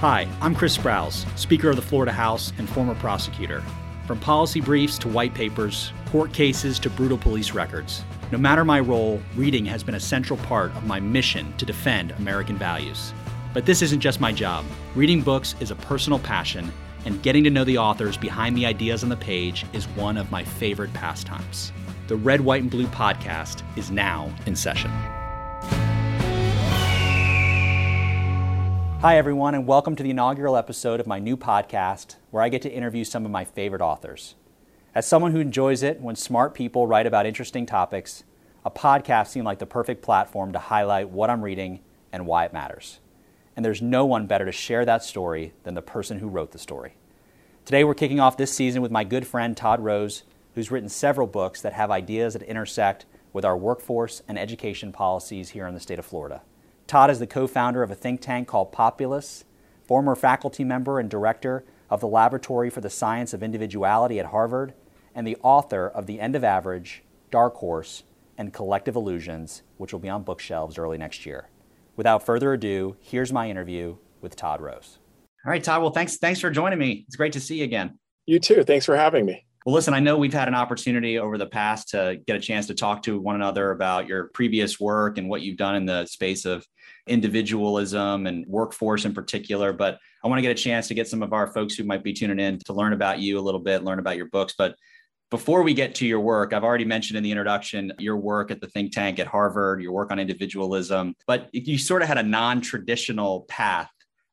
Hi, I'm Chris Sprowls, Speaker of the Florida House and former prosecutor. From policy briefs to white papers, court cases to brutal police records, no matter my role, reading has been a central part of my mission to defend American values. But this isn't just my job. Reading books is a personal passion, and getting to know the authors behind the ideas on the page is one of my favorite pastimes. The Read, White, and Blue podcast is now in session. Hi, everyone, and welcome to the inaugural episode of my new podcast where I get to interview some of my favorite authors. As someone who enjoys it when smart people write about interesting topics, a podcast seemed like the perfect platform to highlight what I'm reading and why it matters. And there's no one better to share that story than the person who wrote the story. Today, we're kicking off this season with my good friend Todd Rose, who's written several books that have ideas that intersect with our workforce and education policies here in the state of Florida. Todd is the co founder of a think tank called Populace, former faculty member and director of the Laboratory for the Science of Individuality at Harvard, and the author of The End of Average, Dark Horse, and Collective Illusions, which will be on bookshelves early next year. Without further ado, here's my interview with Todd Rose. All right, Todd. Well, thanks. Thanks for joining me. It's great to see you again. You too. Thanks for having me. Well, listen, I know we've had an opportunity over the past to get a chance to talk to one another about your previous work and what you've done in the space of individualism and workforce in particular. But I want to get a chance to get some of our folks who might be tuning in to learn about you a little bit, learn about your books. But before we get to your work, I've already mentioned in the introduction your work at the think tank at Harvard, your work on individualism, but you sort of had a non traditional path,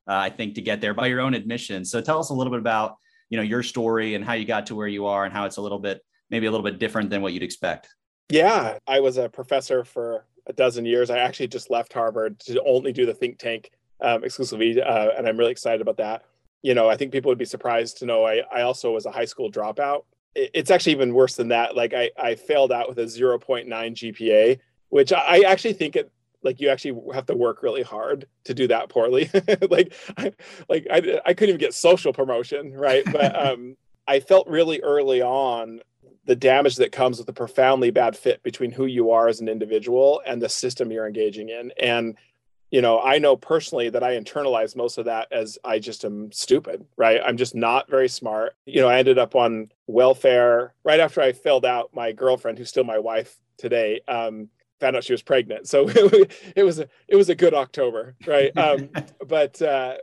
uh, I think, to get there by your own admission. So tell us a little bit about you know your story and how you got to where you are and how it's a little bit maybe a little bit different than what you'd expect. Yeah, I was a professor for a dozen years. I actually just left Harvard to only do the think tank um, exclusively, uh, and I'm really excited about that. You know, I think people would be surprised to know I, I also was a high school dropout. It's actually even worse than that. Like I, I failed out with a 0.9 GPA, which I actually think it like you actually have to work really hard to do that poorly. like, I, like I, I couldn't even get social promotion, right? But um, I felt really early on the damage that comes with a profoundly bad fit between who you are as an individual and the system you're engaging in. And, you know, I know personally that I internalize most of that as I just am stupid, right? I'm just not very smart. You know, I ended up on welfare right after I failed out. My girlfriend, who's still my wife today, um, found out she was pregnant. So it was a it was a good October, right? Um, but uh,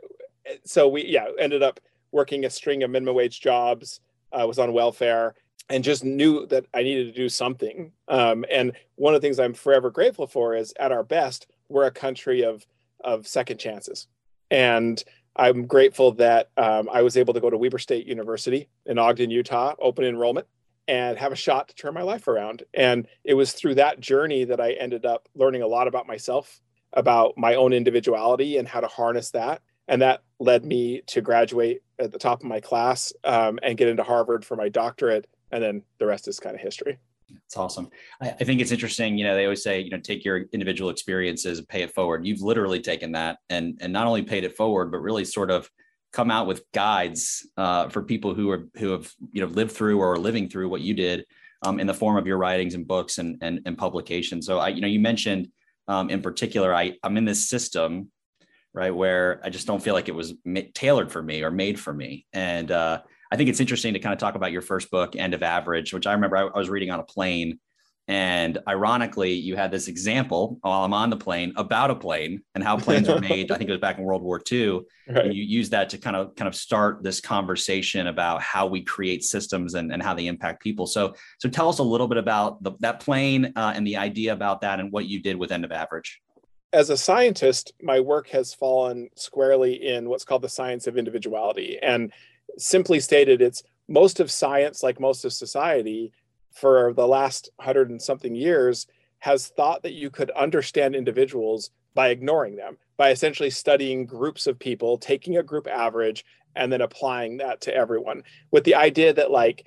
so we yeah ended up working a string of minimum wage jobs. Uh, was on welfare and just knew that I needed to do something. Um, and one of the things I'm forever grateful for is at our best, we're a country of, of second chances. And I'm grateful that um, I was able to go to Weber State University in Ogden, Utah, open enrollment, and have a shot to turn my life around. And it was through that journey that I ended up learning a lot about myself, about my own individuality, and how to harness that. And that led me to graduate at the top of my class um, and get into Harvard for my doctorate and then the rest is kind of history. That's awesome. I, I, think it's interesting. You know, they always say, you know, take your individual experiences and pay it forward. You've literally taken that and and not only paid it forward, but really sort of come out with guides uh, for people who are who have you know lived through or are living through what you did um, in the form of your writings and books and and, and publications. So I, you know, you mentioned um, in particular, I I'm in this system, right, where I just don't feel like it was ma- tailored for me or made for me, and uh, I think it's interesting to kind of talk about your first book, End of Average, which I remember I, I was reading on a plane. And ironically, you had this example while I'm on the plane about a plane and how planes were made. I think it was back in World War II. Right. And you use that to kind of kind of start this conversation about how we create systems and, and how they impact people. So so tell us a little bit about the, that plane uh, and the idea about that and what you did with End of Average as a scientist, my work has fallen squarely in what's called the science of individuality. And simply stated, it's most of science, like most of society, for the last hundred and something years, has thought that you could understand individuals by ignoring them, by essentially studying groups of people, taking a group average, and then applying that to everyone with the idea that, like,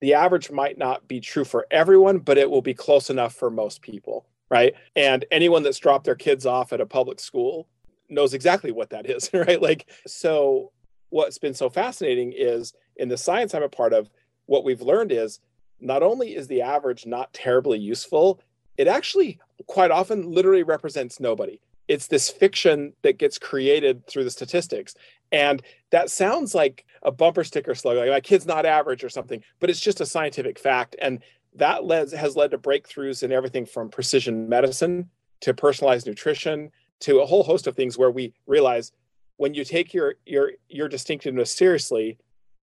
the average might not be true for everyone, but it will be close enough for most people, right? And anyone that's dropped their kids off at a public school knows exactly what that is, right? Like, so what's been so fascinating is in the science I'm a part of, what we've learned is not only is the average not terribly useful, it actually quite often literally represents nobody. It's this fiction that gets created through the statistics. And that sounds like a bumper sticker slogan, like my kid's not average or something, but it's just a scientific fact. And that led, has led to breakthroughs in everything from precision medicine to personalized nutrition to a whole host of things where we realize when you take your your your distinctiveness seriously,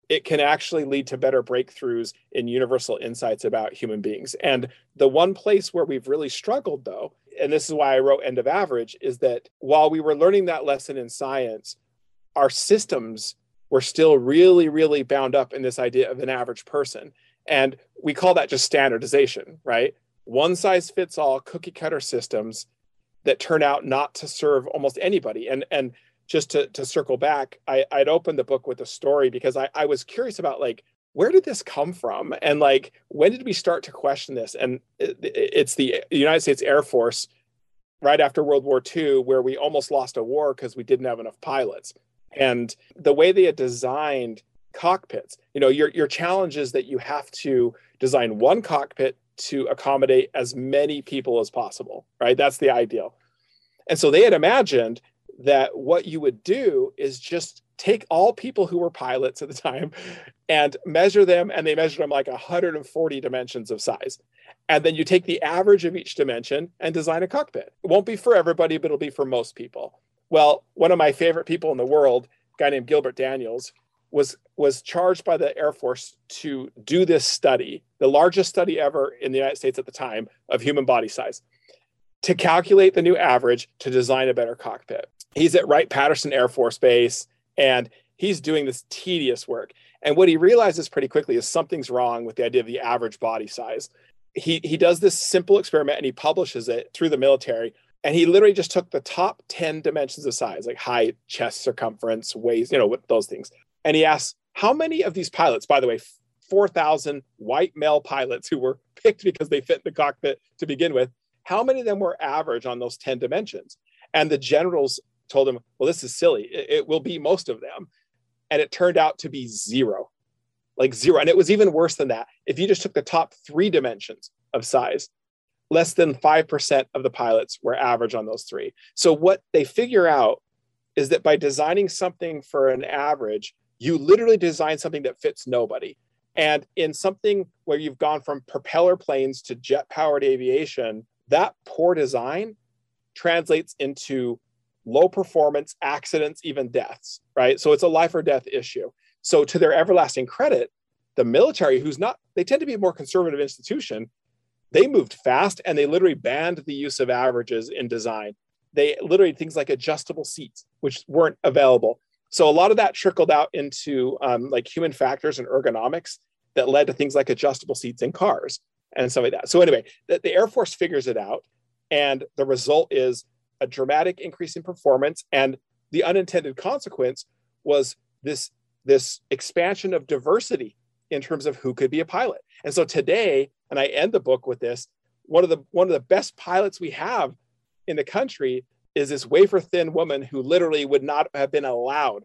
it can actually lead to better breakthroughs in universal insights about human beings. And the one place where we've really struggled, though, and this is why I wrote End of Average, is that while we were learning that lesson in science, our systems were still really, really bound up in this idea of an average person. And we call that just standardization, right? One size fits all cookie cutter systems that turn out not to serve almost anybody. And, and just to, to circle back, I, I'd opened the book with a story because I, I was curious about like, where did this come from? And like, when did we start to question this? And it, it's the United States Air Force right after World War II, where we almost lost a war because we didn't have enough pilots. And the way they had designed cockpits, you know, your, your challenge is that you have to design one cockpit to accommodate as many people as possible, right? That's the ideal. And so they had imagined that what you would do is just take all people who were pilots at the time and measure them and they measured them like 140 dimensions of size. And then you take the average of each dimension and design a cockpit. It won't be for everybody but it'll be for most people. Well one of my favorite people in the world a guy named gilbert daniels was was charged by the air force to do this study the largest study ever in the united states at the time of human body size to calculate the new average to design a better cockpit he's at Wright Patterson Air Force Base and he's doing this tedious work. And what he realizes pretty quickly is something's wrong with the idea of the average body size. He, he does this simple experiment and he publishes it through the military. And he literally just took the top 10 dimensions of size, like height, chest circumference, waist, you know, those things. And he asks, how many of these pilots, by the way, 4,000 white male pilots who were picked because they fit the cockpit to begin with, how many of them were average on those 10 dimensions? And the generals told him, well, this is silly. It, it will be most of them. And it turned out to be zero, like zero. And it was even worse than that. If you just took the top three dimensions of size, less than 5% of the pilots were average on those three. So what they figure out is that by designing something for an average, you literally design something that fits nobody. And in something where you've gone from propeller planes to jet powered aviation, that poor design translates into low performance, accidents, even deaths, right? So it's a life or death issue. So to their everlasting credit, the military, who's not, they tend to be a more conservative institution, they moved fast and they literally banned the use of averages in design. They literally things like adjustable seats, which weren't available. So a lot of that trickled out into um, like human factors and ergonomics that led to things like adjustable seats in cars and stuff like that. So anyway, the, the Air Force figures it out, and the result is a dramatic increase in performance and the unintended consequence was this this expansion of diversity in terms of who could be a pilot and so today and i end the book with this one of the one of the best pilots we have in the country is this wafer thin woman who literally would not have been allowed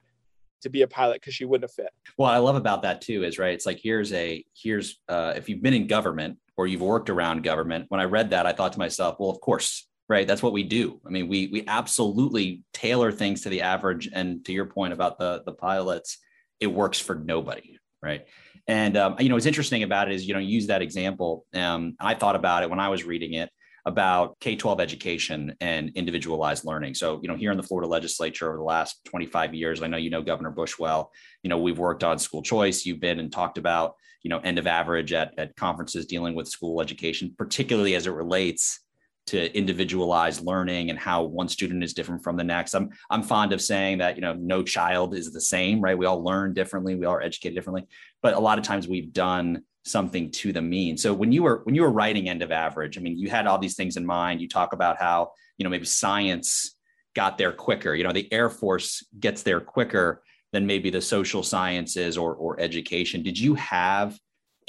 to be a pilot because she wouldn't have fit. Well, I love about that too is right. It's like here's a here's uh, if you've been in government or you've worked around government. When I read that, I thought to myself, well, of course, right? That's what we do. I mean we we absolutely tailor things to the average and to your point about the the pilots it works for nobody right? And um, you know what's interesting about it is you know use that example um, i thought about it when i was reading it about k-12 education and individualized learning. So you know here in the florida legislature over the last 25 years i know you know governor bush well you know we've worked on school choice. You've been and talked about you know end of average at, at conferences dealing with school education particularly as it relates to individualize learning and how one student is different from the next. I'm I'm fond of saying that you know no child is the same, right? We all learn differently, we all are educated differently, but a lot of times we've done something to the mean. So when you were when you were writing end of average, I mean, you had all these things in mind. You talk about how you know maybe science got there quicker. You know, the Air Force gets there quicker than maybe the social sciences or or education. Did you have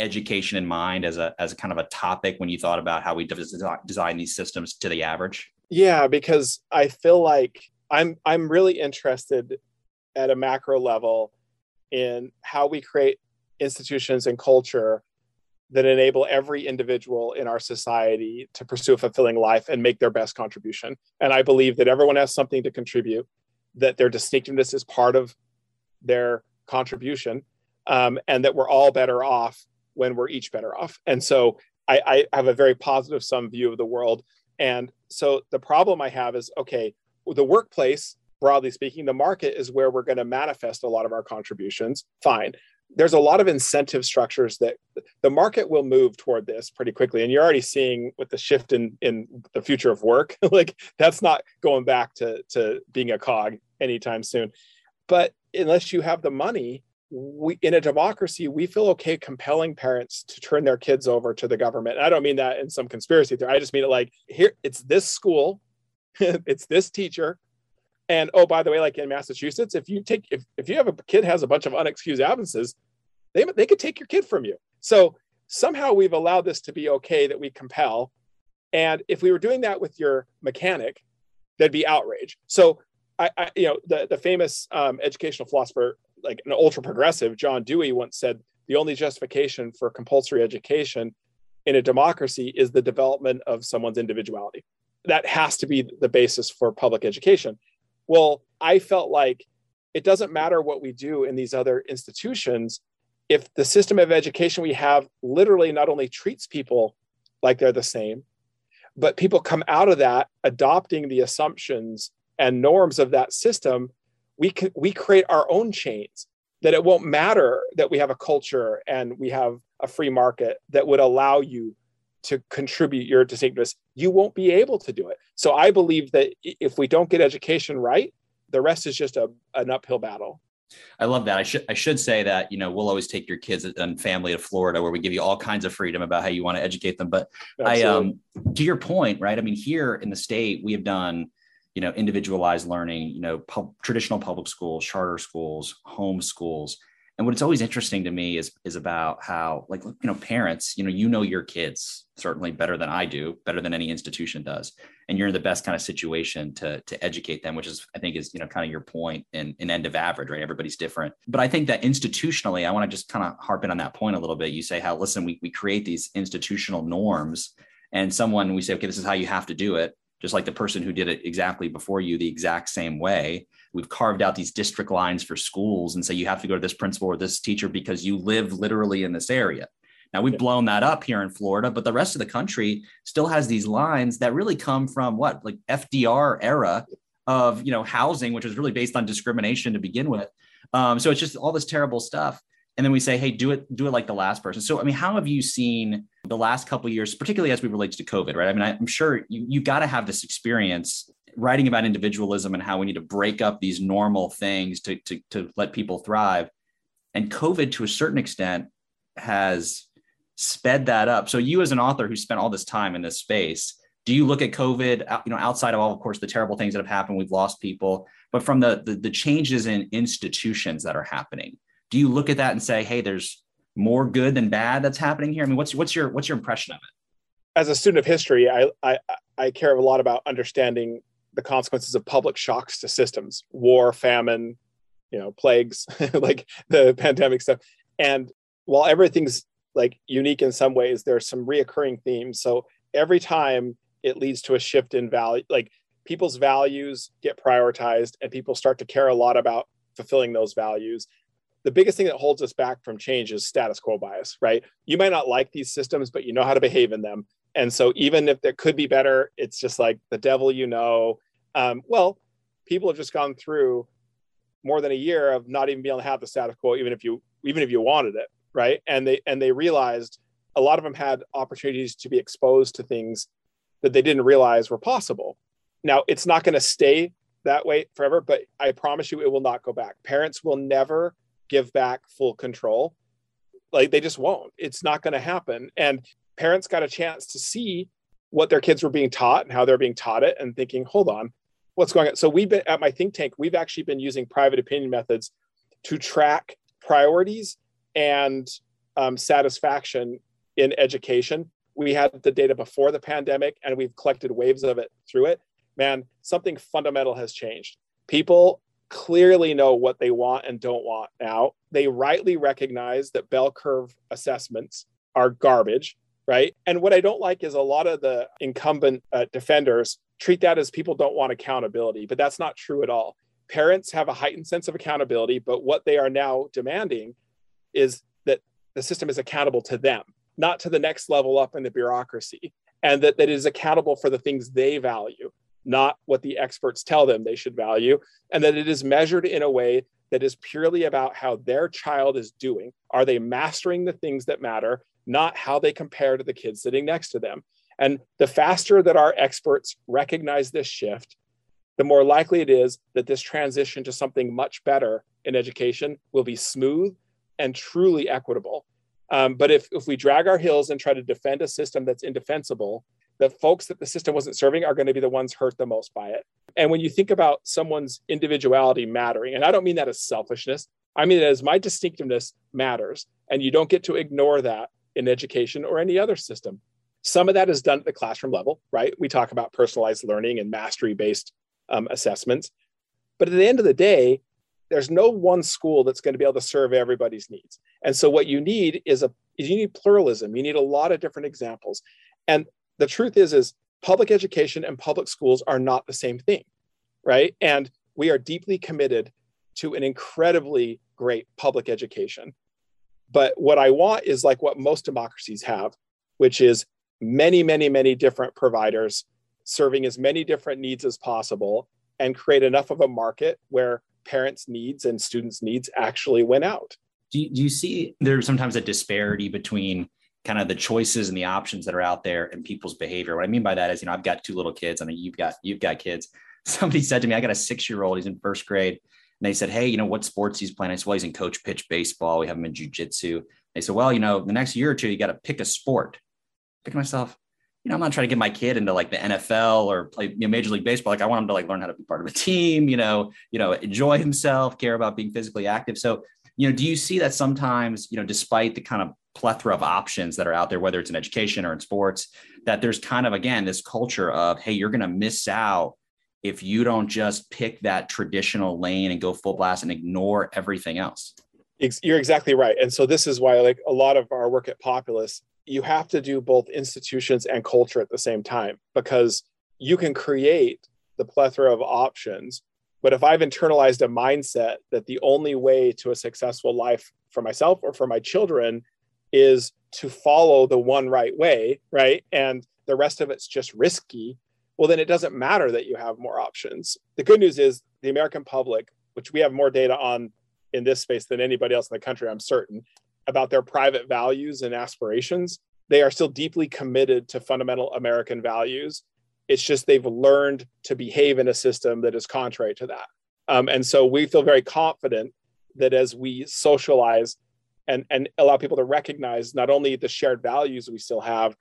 education in mind as a as a kind of a topic when you thought about how we design these systems to the average? Yeah, because I feel like I'm I'm really interested at a macro level in how we create institutions and culture that enable every individual in our society to pursue a fulfilling life and make their best contribution. And I believe that everyone has something to contribute, that their distinctiveness is part of their contribution um, and that we're all better off when we're each better off. And so I, I have a very positive sum view of the world. And so the problem I have is okay, the workplace, broadly speaking, the market is where we're going to manifest a lot of our contributions. Fine. There's a lot of incentive structures that the market will move toward this pretty quickly. And you're already seeing with the shift in, in the future of work, like that's not going back to, to being a cog anytime soon. But unless you have the money, we in a democracy we feel okay compelling parents to turn their kids over to the government. I don't mean that in some conspiracy theory. I just mean it like here it's this school it's this teacher. And oh by the way like in massachusetts if you take if, if you have a kid has a bunch of unexcused absences they, they could take your kid from you. So somehow we've allowed this to be okay that we compel. And if we were doing that with your mechanic there'd be outrage. So I, I, you know, the, the famous um, educational philosopher like an ultra progressive, John Dewey once said, the only justification for compulsory education in a democracy is the development of someone's individuality. That has to be the basis for public education. Well, I felt like it doesn't matter what we do in these other institutions if the system of education we have literally not only treats people like they're the same, but people come out of that adopting the assumptions and norms of that system we can we create our own chains that it won't matter that we have a culture and we have a free market that would allow you to contribute your distinctness you won't be able to do it so i believe that if we don't get education right the rest is just a, an uphill battle I love that. I should I should say that you know we'll always take your kids and family to Florida where we give you all kinds of freedom about how you want to educate them. But Absolutely. I um to your point, right? I mean, here in the state we have done you know individualized learning you know traditional public schools charter schools home schools. And what's always interesting to me is is about how like you know parents you know you know your kids certainly better than i do better than any institution does. And you're in the best kind of situation to to educate them which is i think is you know kind of your point in, in end of average right? Everybody's different. But i think that institutionally i want to just kind of harp in on that point a little bit. You say how listen we, we create these institutional norms and someone we say okay this is how you have to do it just like the person who did it exactly before you the exact same way. We've carved out these district lines for schools and say you have to go to this principal or this teacher because you live literally in this area. Now we've blown that up here in Florida, but the rest of the country still has these lines that really come from what like FDR era of you know housing, which was really based on discrimination to begin with. Um, so it's just all this terrible stuff and then we say hey do it do it like the last person. So i mean how have you seen the last couple years particularly as we relate to covid right? I mean I, am sure you, you got to have this experience writing about individualism and how we need to break up these normal things to, to, to let people thrive. And covid to a certain extent has sped that up. So you as an author who spent all this time in this space do you look at covid uh, you know outside of all of course the terrible things that have happened we've lost people but from the, the, the changes in institutions that are happening do you look at that and say, hey, there's more good than bad that's happening here? I mean, what's what's your what's your impression of it? As a student of history, I I, I care a lot about understanding the consequences of public shocks to systems, war, famine, you know, plagues, like the pandemic stuff. And while everything's like unique in some ways, there's some reoccurring themes. So every time it leads to a shift in value, like people's values get prioritized and people start to care a lot about fulfilling those values the biggest thing that holds us back from change is status quo bias, right? You might not like these systems, but you know how to behave in them. And so even if there could be better, it's just like the devil you know. Um, well, people have just gone through more than a year of not even being able to have the status quo, even if you even if you wanted it, right? And they and they realized a lot of them had opportunities to be exposed to things that they didn't realize were possible. Now it's not going to stay that way forever, but I promise you it will not go back. Parents will never give back full control. Like they just won't. It's not going to happen. And parents got a chance to see what their kids were being taught and how they're being taught it and thinking, hold on, what's going on? So we've been at my think tank, we've actually been using private opinion methods to track priorities and um, satisfaction in education. We had the data before the pandemic and we've collected waves of it through it. Man, something fundamental has changed. People clearly know what they want and don't want now. They rightly recognize that bell curve assessments are garbage, right? And what I don't like is a lot of the incumbent uh, defenders treat that as people don't want accountability, but that's not true at all. parents have a heightened sense of accountability, but what they are now demanding is that the system is accountable to them, not to the next level up in the bureaucracy, and that, that it is accountable for the things they value, not what the experts tell them they should value, and that it is measured in a way that is purely about how their child is doing. Are they mastering the things that matter, not how they compare to the kids sitting next to them? And the faster that our experts recognize this shift, the more likely it is that this transition to something much better in education will be smooth and truly equitable. Um, but if, if we drag our heels and try to defend a system that's indefensible, the folks that the system wasn't serving are going to be the ones hurt the most by it. And when you think about someone's individuality mattering, and I don't mean that as selfishness, I mean as my distinctiveness matters. And you don't get to ignore that in education or any other system. Some of that is done at the classroom level, right? We talk about personalized learning and mastery based um, assessments. But at the end of the day, there's no one school that's going to be able to serve everybody's needs. And so what you need is a you need pluralism. You need a lot of different examples. And the truth is is public education and public schools are not the same thing, right? And we are deeply committed to an incredibly great public education. But what I want is like what most democracies have, which is many, many, many different providers serving as many different needs as possible and create enough of a market where parents' needs and students' needs actually win out. Do you, do you see there's sometimes a disparity between kind of the choices and the options that are out there and people's behavior? What I mean by that is, you know, I've got two little kids. I mean, you've got you've got kids. Somebody said to me, I got a six year old. He's in first grade. And they said, Hey, you know, what sports he's playing? I said, Well, he's in coach pitch baseball. We have him in jujitsu. They said, Well, you know, the next year or two, you got to pick a sport. Pick myself, you know, I'm not trying to get my kid into like the NFL or play you know, Major League Baseball. Like I want him to like learn how to be part of a team, you know, you know, enjoy himself, care about being physically active. So, you know, do you see that sometimes, you know, despite the kind of plethora of options that are out there, whether it's in education or in sports, that there's kind of again this culture of, hey, you're going to miss out if you don't just pick that traditional lane and go full blast and ignore everything else. You're exactly right. And so this is why like a lot of our work at Populace you have to do both institutions and culture at the same time because you can create the plethora of options. But if I've internalized a mindset that the only way to a successful life for myself or for my children is to follow the one right way, right? And the rest of it's just risky, well, then it doesn't matter that you have more options. The good news is the American public, which we have more data on in this space than anybody else in the country, I'm certain, about their private values and aspirations, they are still deeply committed to fundamental American values. It's just they've learned to behave in a system that is contrary to that. Um, and so we feel very confident that as we socialize and, and allow people to recognize not only the shared values we still have,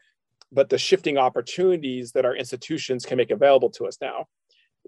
but the shifting opportunities that our institutions can make available to us now,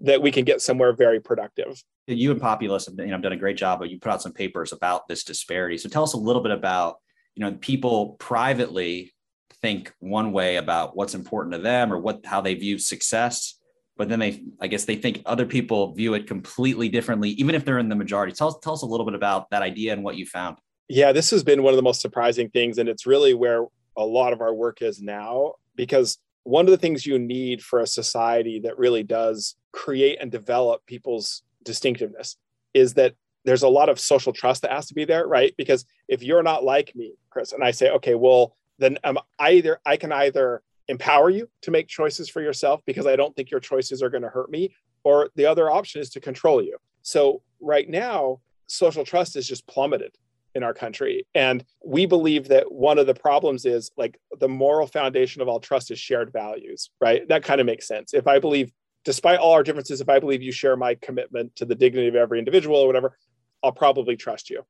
that we can get somewhere very productive. You and Populace have, you know, have done a great job, but you put out some papers about this disparity. So tell us a little bit about, you know, people privately think one way about what's important to them or what how they view success, but then they, I guess, they think other people view it completely differently, even if they're in the majority. Tell us, tell us a little bit about that idea and what you found. Yeah, this has been one of the most surprising things, and it's really where a lot of our work is now because one of the things you need for a society that really does create and develop people's distinctiveness is that there's a lot of social trust that has to be there, right? Because if you're not like me, Chris, and I say, okay, well, then I'm either I can either empower you to make choices for yourself because I don't think your choices are going to hurt me, or the other option is to control you. So right now, social trust is just plummeted in our country. And we believe that one of the problems is like the moral foundation of all trust is shared values, right? That kind of makes sense. If I believe, despite all our differences, if I believe you share my commitment to the dignity of every individual or whatever, I'll probably trust you.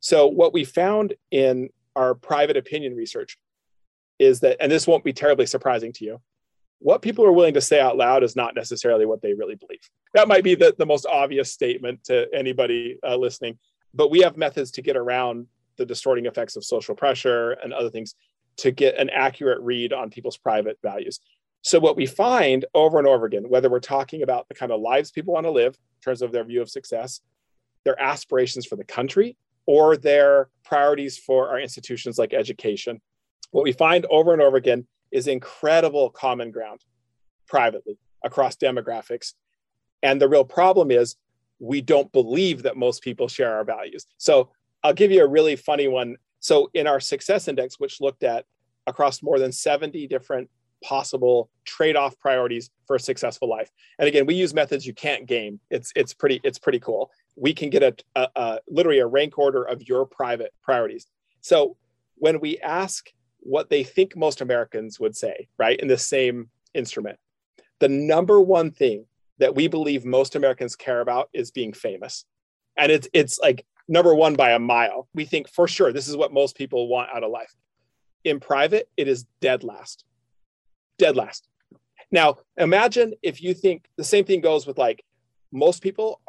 So, what we found in our private opinion research is that, and this won't be terribly surprising to you, what people are willing to say out loud is not necessarily what they really believe. That might be the, the most obvious statement to anybody uh, listening but we have methods to get around the distorting effects of social pressure and other things to get an accurate read on people's private values. So, what we find over and over again, whether we're talking about the kind of lives people want to live in terms of their view of success, their aspirations for the country, or their priorities for our institutions like education, what we find over and over again is incredible common ground privately across demographics. And the real problem is we don't believe that most people share our values. So I'll give you a really funny one. So in our success index, which looked at across more than 70 different possible trade-off priorities for a successful life. And again, we use methods you can't game. It's it's pretty it's pretty cool. We can get a, a, a literally a rank order of your private priorities. So when we ask what they think most Americans would say, right, in the same instrument, the number one thing that we believe most Americans care about is being famous. And it's it's like number one by a mile. We think for sure this is what most people want out of life. In private, it is dead last. Dead last. Now, imagine if you think the same thing goes with like most people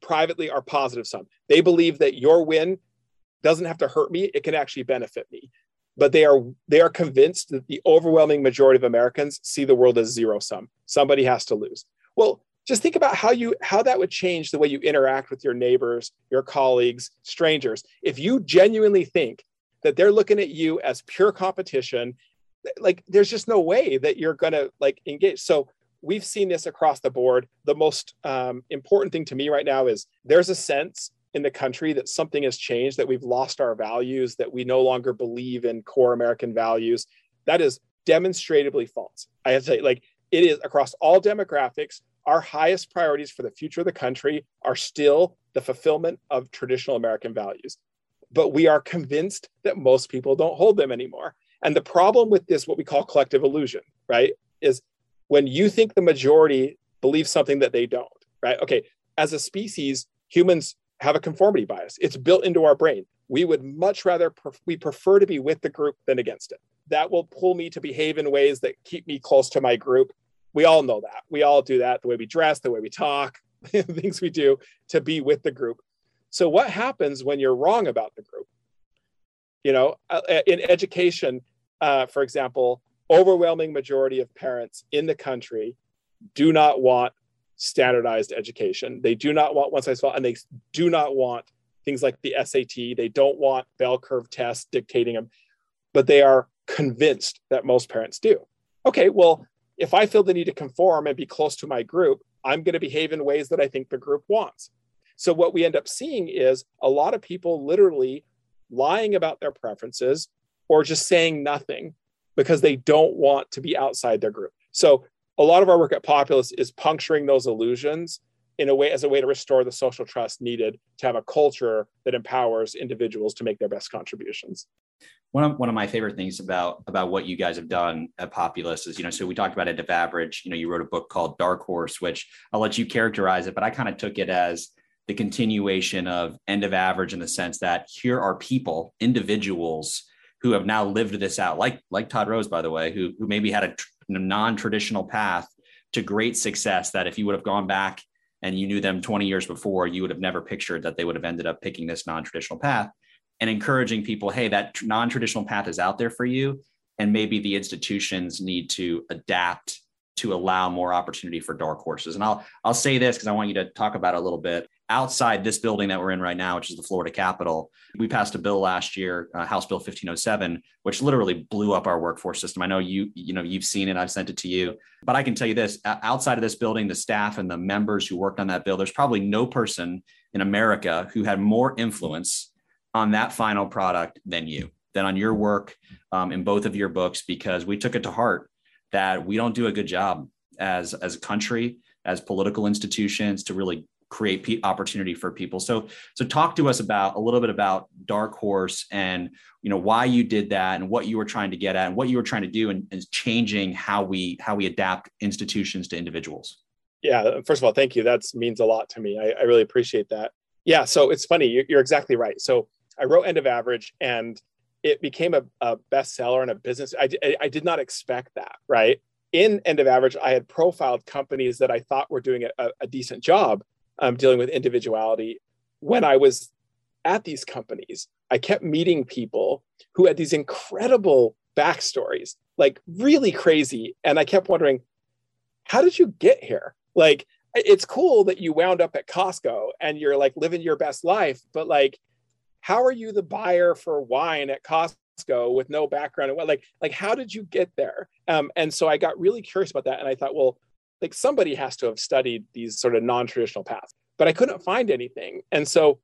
privately are positive some. They believe that your win doesn't have to hurt me, it can actually benefit me. But they are they are convinced that the overwhelming majority of Americans see the world as zero sum. Somebody has to lose. Well, just think about how you how that would change the way you interact with your neighbors, your colleagues, strangers. If you genuinely think that they're looking at you as pure competition, like there's just no way that you're going to like engage. So we've seen this across the board. The most um, important thing to me right now is there's a sense in the country that something has changed, that we've lost our values, that we no longer believe in core American values. That is demonstrably false. I have to say, like, it is across all demographics. Our highest priorities for the future of the country are still the fulfillment of traditional American values. But we are convinced that most people don't hold them anymore. And the problem with this, what we call collective illusion, right, is when you think the majority believes something that they don't, right? Okay, as a species, humans have a conformity bias. It's built into our brain. We would much rather, we prefer to be with the group than against it that will pull me to behave in ways that keep me close to my group. We all know that. We all do that the way we dress, the way we talk, things we do to be with the group. So, what happens when you're wrong about the group? You know, uh, uh, in education, uh, for example, overwhelming majority of parents in the country do not want standardized education. They do not want one size fits all, and they do not want things like the SAT. They don't want bell curve tests dictating them, but they are convinced that most parents do. Okay, well, if I feel the need to conform and be close to my group, I'm going to behave in ways that I think the group wants. So, what we end up seeing is a lot of people literally lying about their preferences or just saying nothing because they don't want to be outside their group. So, a lot of our work at Populace is puncturing those illusions in a way as a way to restore the social trust needed to have a culture that empowers individuals to make their best contributions one of one of my favorite things about about what you guys have done at Populace is, you know, so we talked about end of average. You know, you wrote a book called Dark Horse, which I'll let you characterize it, but I kind of took it as the continuation of end of average in the sense that here are people, individuals who have now lived this out, like like Todd Rose, by the way, who who maybe had a non-traditional path to great success that if you would have gone back and you knew them 20 years before, you would have never pictured that they would have ended up picking this non-traditional path and encouraging people, hey, that non traditional path is out there for you. And maybe the institutions need to adapt to allow more opportunity for dark horses. And I'll I'll say this because I want you to talk about it a little bit. Outside this building that we're in right now, which is the Florida Capitol, we passed a bill last year, uh, House Bill 1507, which literally blew up our workforce system. I know you you know you've seen it. I've sent it to you, but I can tell you this: outside of this building, the staff and the members who worked on that bill, there's probably no person in America who had more influence on that final product than you, than on your work um, in both of your books, because we took it to heart that we don't do a good job as as a country, as political institutions to really create opportunity for people. So so talk to us about a little bit about Dark Horse and you know why you did that and what you were trying to get at and what you were trying to do and, changing how we how we adapt institutions to individuals. Yeah, first of all, thank you. That means a lot to me. I, I really appreciate that. Yeah, so it's funny. You're exactly right. So I wrote End of Average and it became a, a bestseller and a business. I, I did not expect that, right? In End of Average, I had profiled companies that I thought were doing a, a decent job um, dealing with individuality. When I was at these companies, I kept meeting people who had these incredible backstories, like really crazy. And I kept wondering, how did you get here? Like, it's cool that you wound up at Costco and you're like living your best life, but like, how are you the buyer for wine at Costco with no background and what like like how did you get there? Um, and so I got really curious about that, and I thought, well, like somebody has to have studied these sort of non-traditional paths. but I couldn't find anything. And so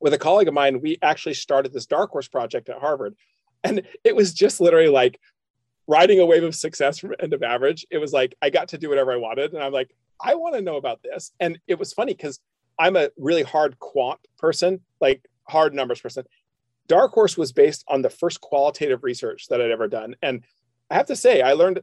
with a colleague of mine, we actually started this dark horse project at Harvard. And it was just literally like riding a wave of success from end of average. It was like I got to do whatever I wanted. And I'm like, I want to know about this. And it was funny because I'm a really hard quant person, like hard numbers person. Dark Horse was based on the first qualitative research that I'd ever done. And I have to say, I learned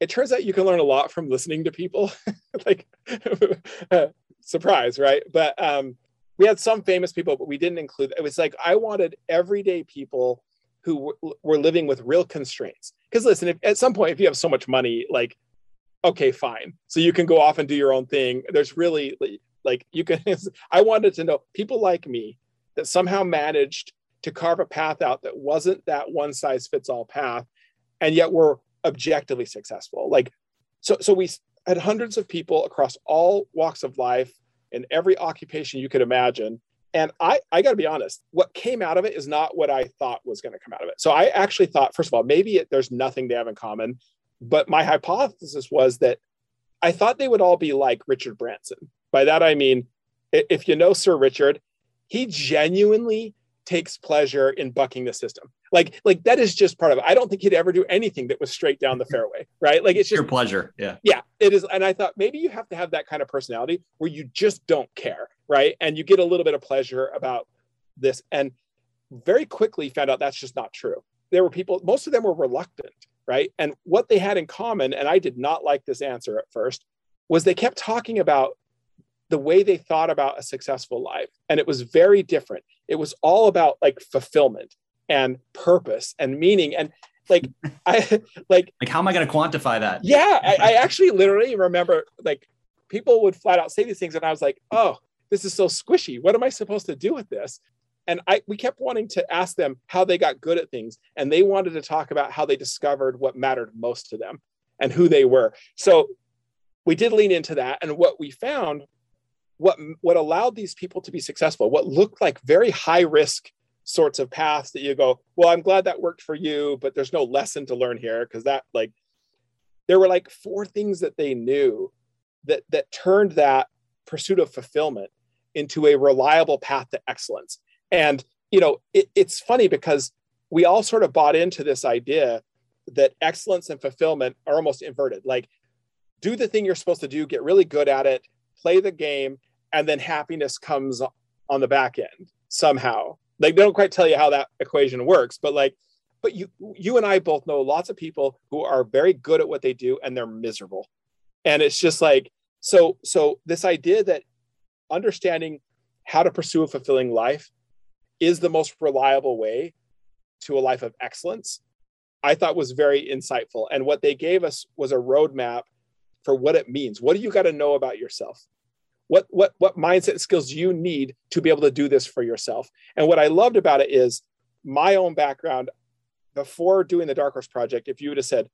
it turns out you can learn a lot from listening to people. like surprise, right? But um, we had some famous people, but we didn't include. It was like I wanted everyday people who w- were living with real constraints. Because listen, if, at some point, if you have so much money, like okay, fine, so you can go off and do your own thing. There's really like you can. I wanted to know people like me that somehow managed to carve a path out that wasn't that one size fits all path, and yet were objectively successful. Like so, so we had hundreds of people across all walks of life in every occupation you could imagine. And I, I got to be honest, what came out of it is not what I thought was going to come out of it. So I actually thought, first of all, maybe it, there's nothing they have in common. But my hypothesis was that I thought they would all be like Richard Branson. By that, I mean, if you know Sir Richard, he genuinely takes pleasure in bucking the system. Like, like that is just part of it. I don't think he'd ever do anything that was straight down the fairway, right? Like it's just your pleasure. Yeah. Yeah, it is. And I thought maybe you have to have that kind of personality where you just don't care, right? And you get a little bit of pleasure about this. And very quickly found out that's just not true. There were people, most of them were reluctant, right? And what they had in common, and I did not like this answer at first, was they kept talking about the way they thought about a successful life. And it was very different. It was all about like fulfillment and purpose and meaning. And like, I like, like, how am I going to quantify that? Yeah. I, I actually literally remember like people would flat out say these things. And I was like, oh, this is so squishy. What am I supposed to do with this? And I we kept wanting to ask them how they got good at things. And they wanted to talk about how they discovered what mattered most to them and who they were. So we did lean into that. And what we found what what allowed these people to be successful what looked like very high risk sorts of paths that you go well i'm glad that worked for you but there's no lesson to learn here because that like there were like four things that they knew that that turned that pursuit of fulfillment into a reliable path to excellence. And you know it, it's funny because we all sort of bought into this idea that excellence and fulfillment are almost inverted. Like do the thing you're supposed to do get really good at it play the game and then happiness comes on the back end somehow. Like they don't quite tell you how that equation works, but like, but you you and I both know lots of people who are very good at what they do and they're miserable. And it's just like so so this idea that understanding how to pursue a fulfilling life is the most reliable way to a life of excellence i thought was very insightful and what they gave us was a roadmap for what it means what do you got to know about yourself what what what mindset skills you need to be able to do this for yourself? And what i loved about it is my own background before doing the dark horse project if you would have said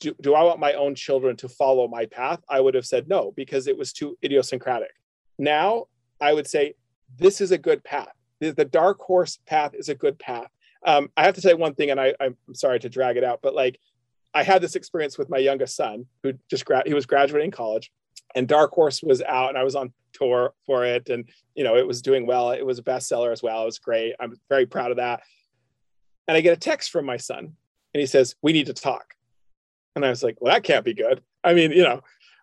do, do i want my own children to follow my path? I would have said no because it was too idiosyncratic. Now i would say this is a good path. The, the dark horse path is a good path. Um, i have to say one thing and I, i'm sorry to drag it out but like i had this experience with my youngest son who just grad he was graduating college and Dark Horse was out and I was on tour for it and you know it was doing well. It was a bestseller as well. It was great. I'm very proud of that. And I get a text from my son and he says we need to talk. And I was like well that can't be good. I mean you know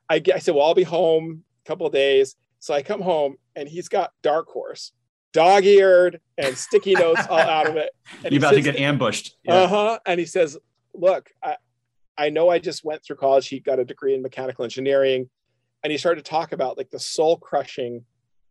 I, I said well I'll be home a couple of days. So I come home and he's got Dark Horse dog-eared and sticky notes all out of it. And you're about to get ambushed. Yeah. uh-huh. And he says look I, I know I just went through college. He got a degree in mechanical engineering and he started to talk about like the soul crushing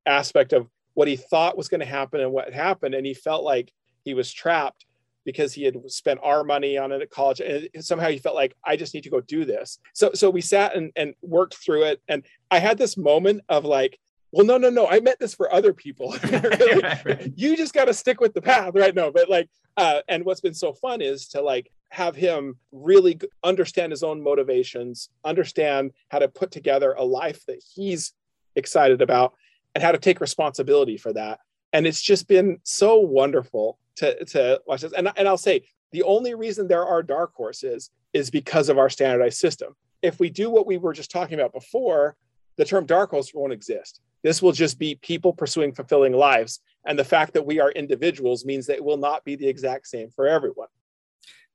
aspect of what he thought was going to happen and what happened and he felt like he was trapped because he had spent our money on it at college and somehow he felt like i just need to go do this. So so we sat and, and worked through it and i had this moment of like well no no no i meant this for other people. You just got to stick with the path right? No but like uh, and what's been so fun is to like have him really understand his own motivations understand how to put together a life that he's excited about and how to take responsibility for that and it's just been so wonderful to to watch this and, and i'll say the only reason there are dark horses is because of our standardized system if we do what we were just talking about before the term dark horse won't exist This will just be people pursuing fulfilling lives. And the fact that we are individuals means that it will not be the exact same for everyone.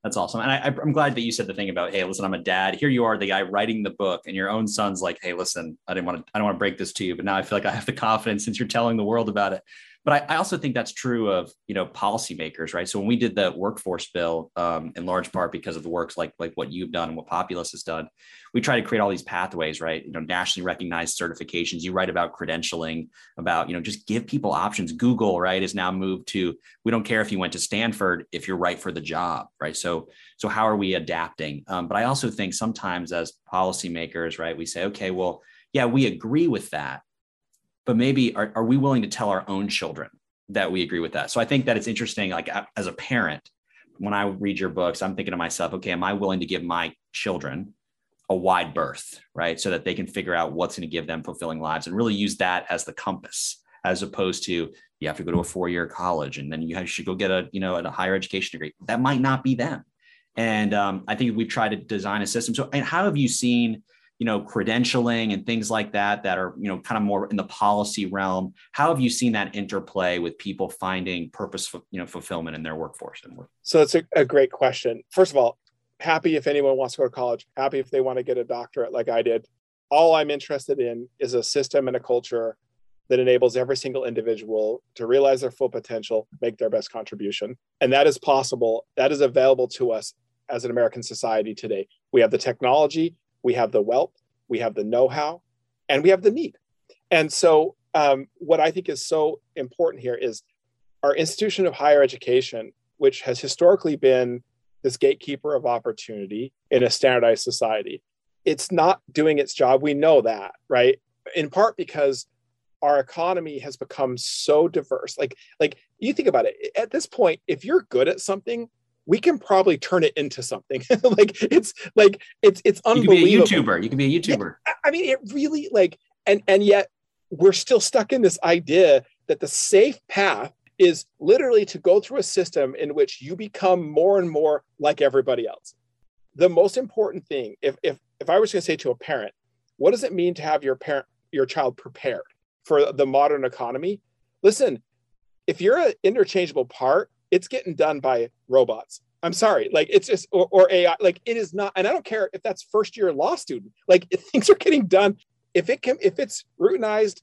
That's awesome. And I, am glad that you said the thing about, hey, listen, I'm a dad. Here you are, the guy writing the book, and your own son's like, hey, listen, I didn't want to, I don't want to break this to you, but now I feel like I have the confidence since you're telling the world about it but I, I, also think that's true of you know policymakers, right? So when we did the workforce bill, um, in large part because of the works like like what you've done and what Populace has done, we try to create all these pathways, right? You know, nationally recognized certifications. You write about credentialing, about you know just give people options. Google, right, is now moved to we don't care if you went to Stanford if you're right for the job, right? So so how are we adapting? Um, but I also think sometimes as policymakers, right, we say, okay, well, yeah, we agree with that but maybe are, are we willing to tell our own children that we agree with that? So i think that it's interesting like as a parent when i read your books i'm thinking to myself okay am i willing to give my children a wide berth right? So that they can figure out what's going to give them fulfilling lives and really use that as the compass as opposed to you have to go to a four-year college and then you should go get a you know a higher education degree. That might not be them. And um, i think we've tried to design a system. So and how have you seen you know credentialing and things like that that are you know kind of more in the policy realm how have you seen that interplay with people finding purpose you know fulfillment in their workforce and work? So it's a, a great question. First of all happy if anyone wants to go to college happy if they want to get a doctorate like i did. All i'm interested in is a system and a culture that enables every single individual to realize their full potential make their best contribution and that is possible that is available to us as an american society today. We have the technology we have the wealth, we have the know how, and we have the need. And so, um, what I think is so important here is our institution of higher education, which has historically been this gatekeeper of opportunity in a standardized society. It's not doing its job. We know that, right? In part because our economy has become so diverse. Like, like you think about it, at this point, if you're good at something, we can probably turn it into something. like it's like it's it's unbelievable. You can be a YouTuber. You can be a YouTuber. Yeah, I mean, it really like and and yet we're still stuck in this idea that the safe path is literally to go through a system in which you become more and more like everybody else. The most important thing, if if if I was going to say to a parent, what does it mean to have your parent your child prepared for the modern economy? Listen, if you're an interchangeable part it's getting done by robots. I'm sorry, like it's just or, or, AI, like it is not, and I don't care if that's first year law student. Like things are getting done. If it can, if it's routinized,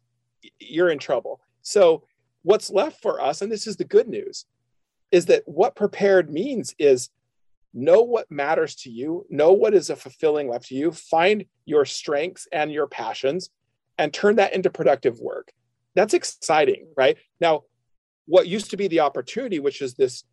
you're in trouble. So what's left for us, and this is the good news, is that what prepared means is know what matters to you, know what is a fulfilling life to you, find your strengths and your passions, and turn that into productive work. That's exciting, right? Now, what used to be the opportunity, which is this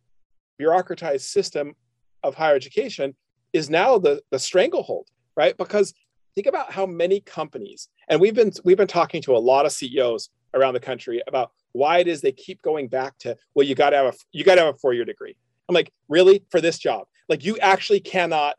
bureaucratized system of higher education, is now the, the stranglehold, right? Because think about how many companies, and we've been we've been talking to a lot of CEOs around the country about why it is they keep going back to, well, you got to have a you got to have a four year degree. I'm like, really for this job? Like you actually cannot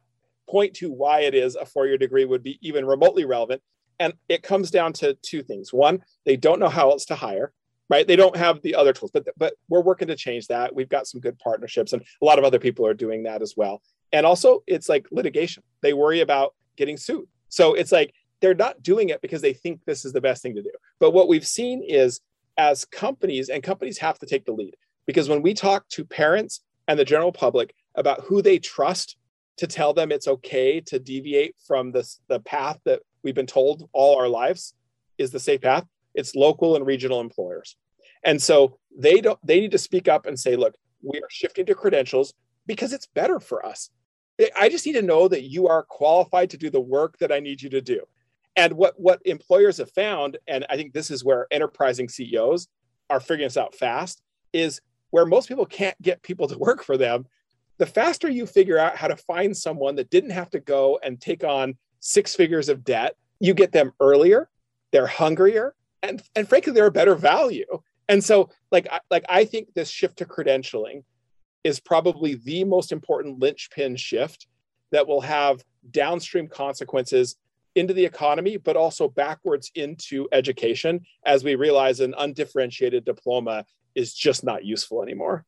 point to why it is a four year degree would be even remotely relevant. And it comes down to two things. One, they don't know how else to hire right? They don't have the other tools, but but we're working to change that. We've got some good partnerships, and a lot of other people are doing that as well. And also, it's like litigation. They worry about getting sued. So it's like they're not doing it because they think this is the best thing to do. But what we've seen is as companies, and companies have to take the lead because when we talk to parents and the general public about who they trust to tell them it's okay to deviate from this the path that we've been told all our lives is the safe path it's local and regional employers. And so they don't they need to speak up and say, look, we are shifting to credentials because it's better for us. I just need to know that you are qualified to do the work that I need you to do. And what what employers have found, and I think this is where enterprising CEOs are figuring this out fast, is where most people can't get people to work for them. The faster you figure out how to find someone that didn't have to go and take on six figures of debt, you get them earlier, they're hungrier, and and frankly they're a better value. And so like I, like i think this shift to credentialing is probably the most important linchpin shift that will have downstream consequences into the economy but also backwards into education as we realize an undifferentiated diploma is just not useful anymore.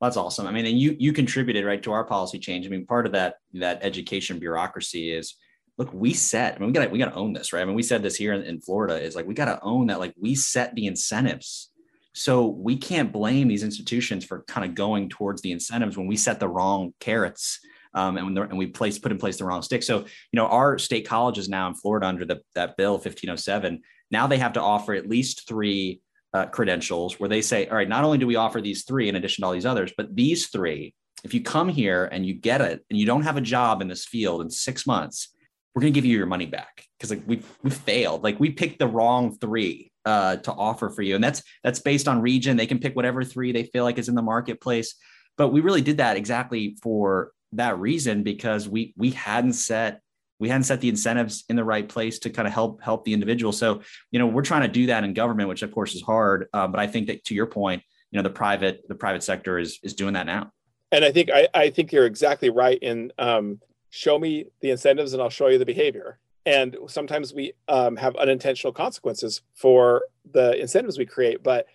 That's awesome. I mean and you you contributed right to our policy change. I mean part of that that education bureaucracy is look, we set, I mean, we got we got to own this, right? I mean, we said this here in, in Florida is like, we got to own that, like we set the incentives. So we can't blame these institutions for kind of going towards the incentives when we set the wrong carrots um, and, and we place put in place the wrong stick. So you know our state colleges now in Florida under the, that bill 1507 now they have to offer at least three uh, credentials where they say, all right, not only do we offer these three in addition to all these others, but these three, if you come here and you get it and you don't have a job in this field in six months, we're going to give you your money back because like we we failed, like we picked the wrong three uh, to offer for you, and that's that's based on region. They can pick whatever three they feel like is in the marketplace, but we really did that exactly for that reason because we we hadn't set we hadn't set the incentives in the right place to kind of help help the individual. So, you know, we're trying to do that in government, which of course is hard. Uh, but I think that to your point, you know, the private the private sector is is doing that now. And I think I, I think you're exactly right in um, show me the incentives and I'll show you the behavior. And sometimes we um, have unintentional consequences for the incentives we create, but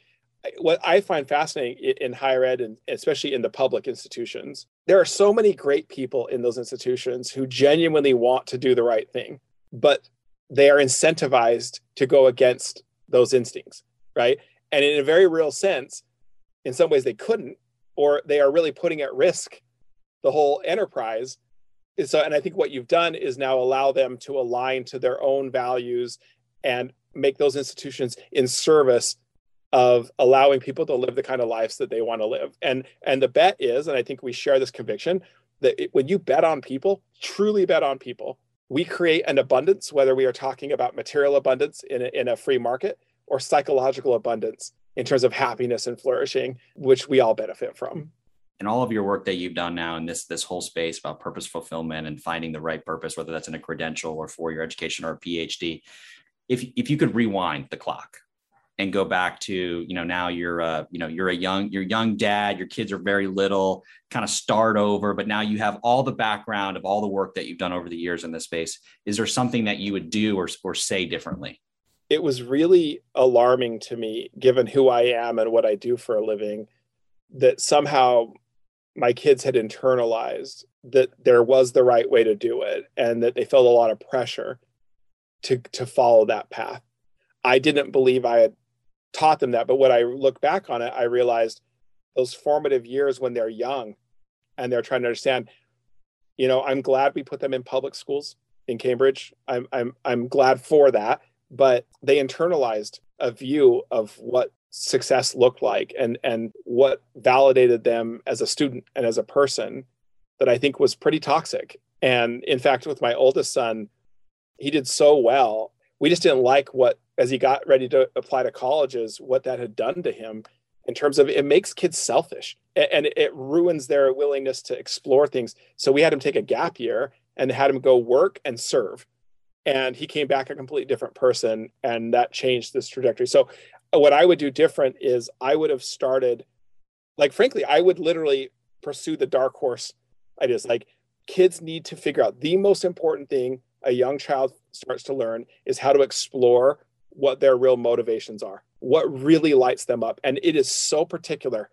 what I find fascinating in higher ed and especially in the public institutions, there are so many great people in those institutions who genuinely want to do the right thing, but they are incentivized to go against those instincts, right? And in a very real sense, in some ways they couldn't, or they are really putting at risk the whole enterprise. So, and I think what you've done is now allow them to align to their own values and make those institutions in service of allowing people to live the kind of lives that they want to live. And and the bet is, and I think we share this conviction that it, when you bet on people, truly bet on people, we create an abundance, whether we are talking about material abundance in a, in a free market or psychological abundance in terms of happiness and flourishing, which we all benefit from. Mm-hmm. And all of your work that you've done now in this this whole space about purpose fulfillment and finding the right purpose, whether that's in a credential or for your education or a PhD, if if you could rewind the clock, and go back to you know now you're a you know you're a young you're young dad your kids are very little kind of start over but now you have all the background of all the work that you've done over the years in this space. Is there something that you would do or, or say differently? It was really alarming to me given who i am and what i do for a living that somehow my kids had internalized that there was the right way to do it and that they felt a lot of pressure to to follow that path I didn't believe I had taught them that. But when I look back on it, I realized those formative years when they're young and they're trying to understand, you know, I'm glad we put them in public schools in Cambridge. I'm I'm I'm glad for that. But they internalized a view of what success looked like and and what validated them as a student and as a person that I think was pretty toxic. And in fact, with my oldest son, he did so well. We just didn't like what as he got ready to apply to colleges what that had done to him in terms of it makes kids selfish and it ruins their willingness to explore things so we had him take a gap year and had him go work and serve and he came back a completely different person and that changed this trajectory so what i would do different is i would have started like frankly i would literally pursue the dark horse ideas like kids need to figure out the most important thing a young child starts to learn is how to explore what their real motivations are, what really lights them up. And it is so particular.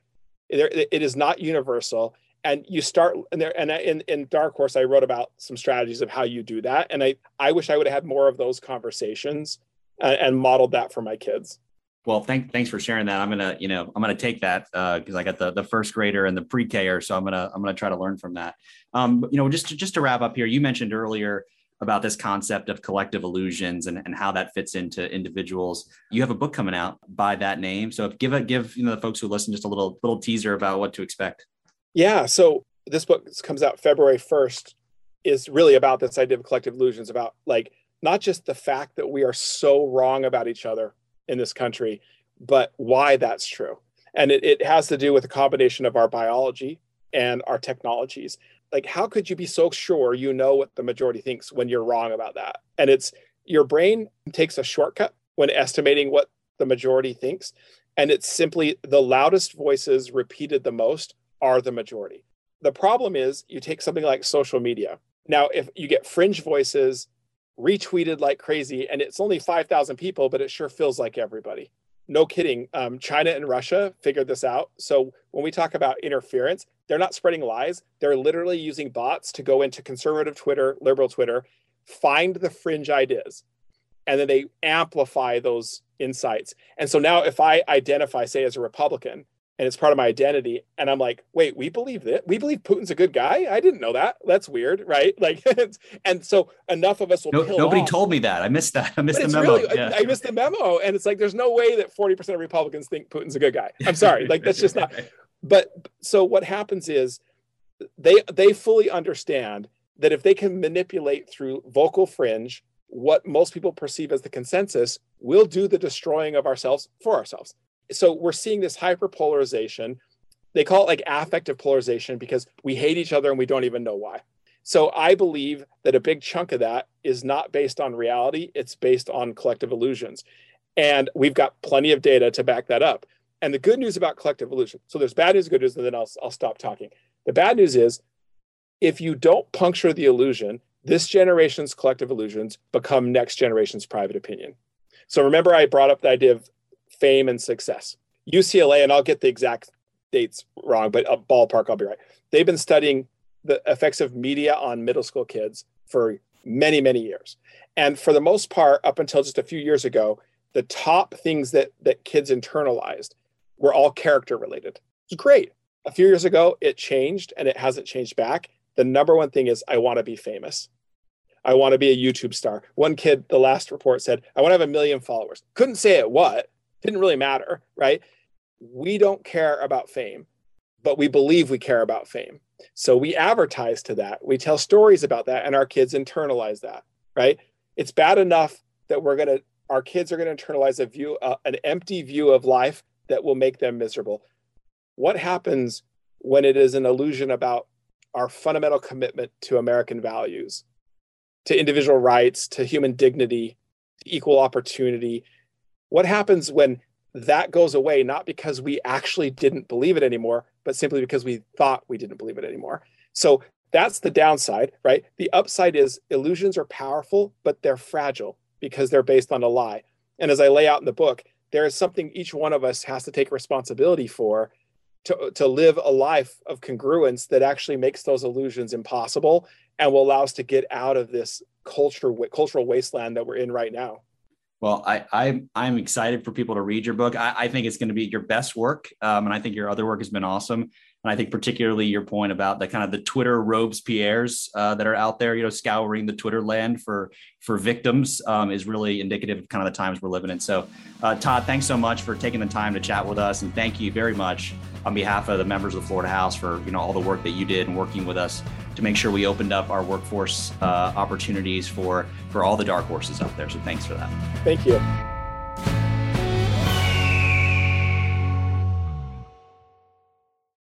It is not universal. And you start and there and in, in Dark Horse, I wrote about some strategies of how you do that. And I, I wish I would have had more of those conversations and, and modeled that for my kids. Well, thank, thanks for sharing that. I'm gonna, you know, I'm gonna take that because uh, I got the the first grader and the pre-Ker, so I'm gonna I'm gonna try to learn from that. Um, you know, just to, just to wrap up here, you mentioned earlier about this concept of collective illusions and, and how that fits into individuals. You have a book coming out by that name. So give a give you know the folks who listen just a little little teaser about what to expect. Yeah. So this book comes out February 1st is really about this idea of collective illusions, about like not just the fact that we are so wrong about each other in this country, but why that's true. And it, it has to do with a combination of our biology and our technologies. Like how could you be so sure you know what the majority thinks when you're wrong about that? And it's your brain takes a shortcut when estimating what the majority thinks and it's simply the loudest voices repeated the most are the majority. The problem is you take something like social media. Now if you get fringe voices retweeted like crazy and it's only 5000 people but it sure feels like everybody no kidding. Um, China and Russia figured this out. So when we talk about interference, they're not spreading lies. They're literally using bots to go into conservative Twitter, liberal Twitter, find the fringe ideas and then they amplify those insights. And so now if I identify, say, as a Republican, and it's part of my identity, and I'm like, wait, we believe that we believe Putin's a good guy. I didn't know that. That's weird, right? Like, and so enough of us will. No, nobody off. told me that. I missed that. I missed but the memo. Really, yeah. I, I, missed the memo, and it's like there's no way that 40 percent of Republicans think Putin's a good guy. I'm sorry, like that's just not. But so what happens is they they fully understand that if they can manipulate through vocal fringe what most people perceive as the consensus, we'll do the destroying of ourselves for ourselves. So we're seeing this hyperpolarization. They call it like affective polarization because we hate each other and we don't even know why. So I believe that a big chunk of that is not based on reality, it's based on collective illusions. And we've got plenty of data to back that up. And the good news about collective illusion so there's bad news, good news, and then I'll, I'll stop talking. The bad news is if you don't puncture the illusion, this generation's collective illusions become next generation's private opinion. So remember, I brought up the idea of fame and success. UCLA, and I'll get the exact dates wrong, but a ballpark, I'll be right. They've been studying the effects of media on middle school kids for many, many years. And for the most part, up until just a few years ago, the top things that, that kids internalized were all character related. It's great. A few years ago, it changed and it hasn't changed back. The number one thing is I want to be famous. I want to be a YouTube star. One kid, the last report said, I want to have a million followers. Couldn't say it what, didn't really matter, right? We don't care about fame, but we believe we care about fame. So we advertise to that. We tell stories about that, and our kids internalize that, right? It's bad enough that we're going to, our kids are going to internalize a view, uh, an empty view of life that will make them miserable. What happens when it is an illusion about our fundamental commitment to American values, to individual rights, to human dignity, to equal opportunity? What happens when that goes away, not because we actually didn't believe it anymore, but simply because we thought we didn't believe it anymore? So that's the downside, right? The upside is illusions are powerful, but they're fragile because they're based on a lie. And as I lay out in the book, there is something each one of us has to take responsibility for to, to live a life of congruence that actually makes those illusions impossible and will allow us to get out of this culture cultural wasteland that we're in right now. Well, I, I I'm excited for people to read your book. I, I think it's going to be your best work, um, and I think your other work has been awesome. And I think particularly your point about the kind of the Twitter Robespierres uh, that are out there, you know, scouring the Twitter land for for victims um, is really indicative of kind of the times we're living in. So, uh, Todd, thanks so much for taking the time to chat with us, and thank you very much on behalf of the members of the Florida House for you know all the work that you did and working with us to make sure we opened up our workforce uh, opportunities for for all the dark horses out there. So, thanks for that. Thank you.